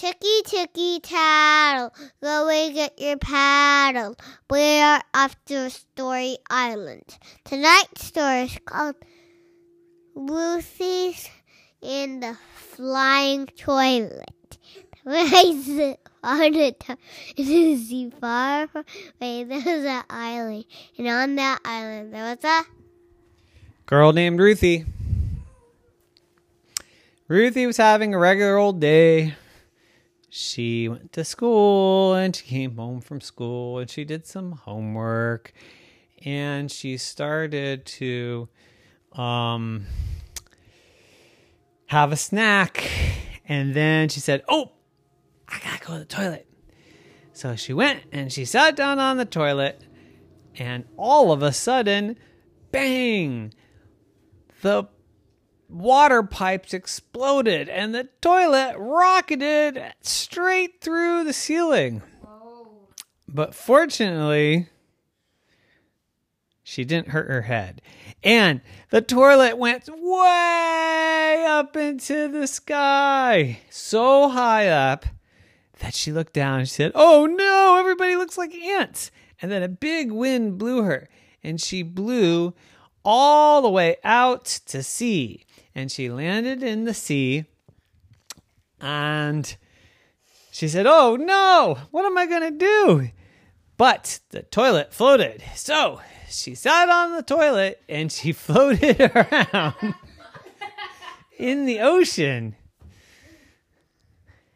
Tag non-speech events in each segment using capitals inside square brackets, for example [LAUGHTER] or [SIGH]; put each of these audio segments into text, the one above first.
Ticky ticky tattle, go and get your paddle. We are off to Story Island. Tonight's story is called Lucy's in the Flying Toilet. Rise on top, Lucy far away. There was an island, and on that island there was a Girl named Ruthie. Ruthie was having a regular old day. She went to school and she came home from school and she did some homework and she started to um, have a snack. And then she said, Oh, I gotta go to the toilet. So she went and she sat down on the toilet, and all of a sudden, bang! The water pipes exploded and the toilet rocketed straight through the ceiling. But fortunately, she didn't hurt her head. And the toilet went way up into the sky, so high up that she looked down and she said, Oh no, everybody looks like ants. And then a big wind blew her, and she blew all the way out to sea. And she landed in the sea, and she said, Oh no, what am I going to do? But the toilet floated. So she sat on the toilet and she [LAUGHS] floated around in the ocean.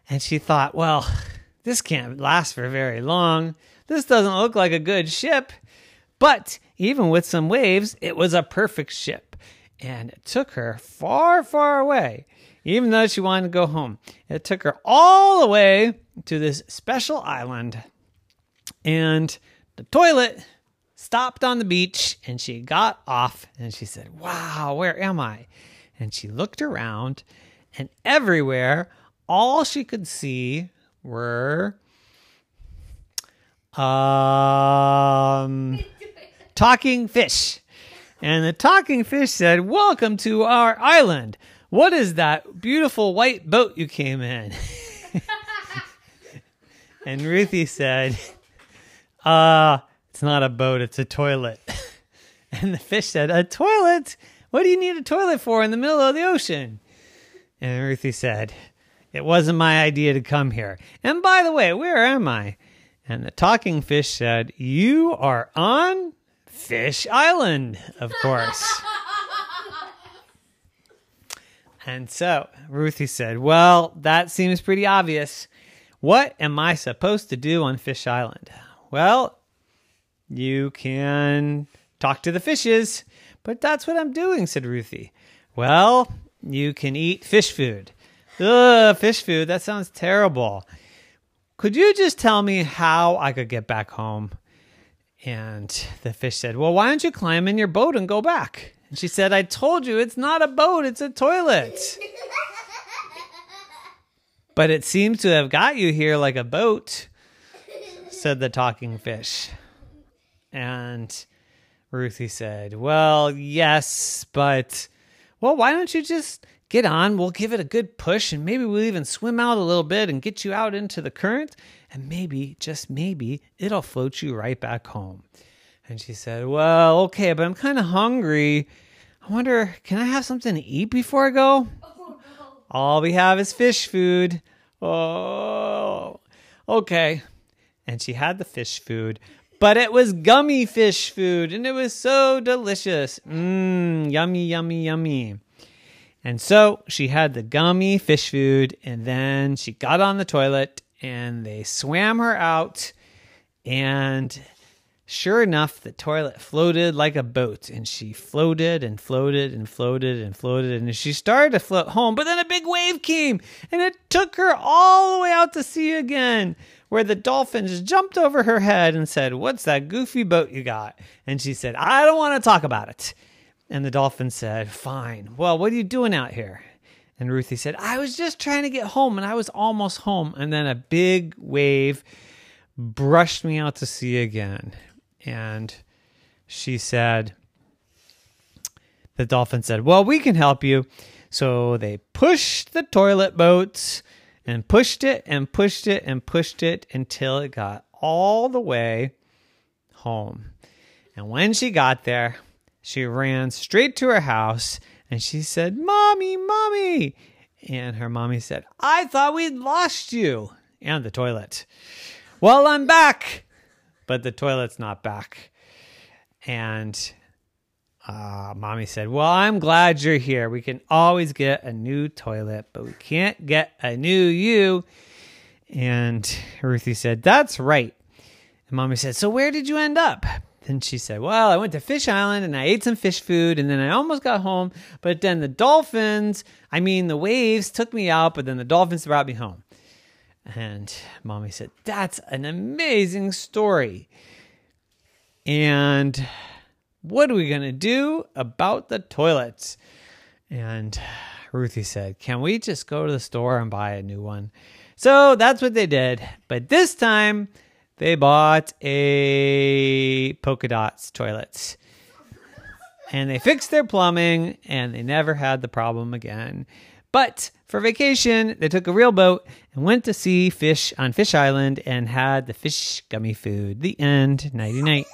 And she thought, well, this can't last for very long. This doesn't look like a good ship. But even with some waves, it was a perfect ship. And it took her far, far away, even though she wanted to go home. It took her all the way to this special island. And the toilet stopped on the beach and she got off and she said, Wow, where am I? And she looked around and everywhere, all she could see were um talking fish. And the talking fish said, Welcome to our island. What is that beautiful white boat you came in? [LAUGHS] and Ruthie said, Uh, it's not a boat, it's a toilet. [LAUGHS] and the fish said, A toilet? What do you need a toilet for in the middle of the ocean? And Ruthie said, It wasn't my idea to come here. And by the way, where am I? And the talking fish said, You are on Fish Island, of course. and so Ruthie said, Well, that seems pretty obvious. What am I supposed to do on Fish Island? Well, you can talk to the fishes, but that's what I'm doing, said Ruthie. Well, you can eat fish food. Ugh, fish food, that sounds terrible. Could you just tell me how I could get back home? And the fish said, Well, why don't you climb in your boat and go back? And she said, I told you it's not a boat, it's a toilet. [LAUGHS] but it seems to have got you here like a boat, said the talking fish. And Ruthie said, Well, yes, but, well, why don't you just get on? We'll give it a good push and maybe we'll even swim out a little bit and get you out into the current. And maybe, just maybe, it'll float you right back home. And she said, Well, okay, but I'm kind of hungry. I wonder, can I have something to eat before I go? [LAUGHS] Oh, All we have is fish food. Oh, okay. And she had the fish food, but it was gummy fish food and it was so delicious. Mmm, yummy, yummy, yummy. And so she had the gummy fish food and then she got on the toilet and they swam her out and sure enough the toilet floated like a boat and she floated and floated and floated and floated and she started to float home but then a big wave came and it took her all the way out to sea again where the dolphins jumped over her head and said what's that goofy boat you got? And she said i don't want to talk about it and the dolphin said fine well what are you doing out here and ruthie said i was just trying to get home and i was almost home and then a big wave brushed me out to sea again and she said, the dolphin said, Well, we can help you. So they pushed the toilet boats and pushed it and pushed it and pushed it until it got all the way home. And when she got there, she ran straight to her house and she said, Mommy, Mommy. And her mommy said, I thought we'd lost you and the toilet. Well, I'm back, but the toilet's not back. And uh, mommy said, Well, I'm glad you're here. We can always get a new toilet, but we can't get a new you. And Ruthie said, That's right. And mommy said, So where did you end up? Then she said, Well, I went to Fish Island and I ate some fish food and then I almost got home, but then the dolphins, I mean, the waves took me out, but then the dolphins brought me home. And mommy said, That's an amazing story. And what are we going to do about the toilets? And Ruthie said, Can we just go to the store and buy a new one? So that's what they did. But this time they bought a polka dots toilet. And they fixed their plumbing and they never had the problem again. But for vacation, they took a real boat and went to see fish on Fish Island and had the fish gummy food. The end. Nighty night.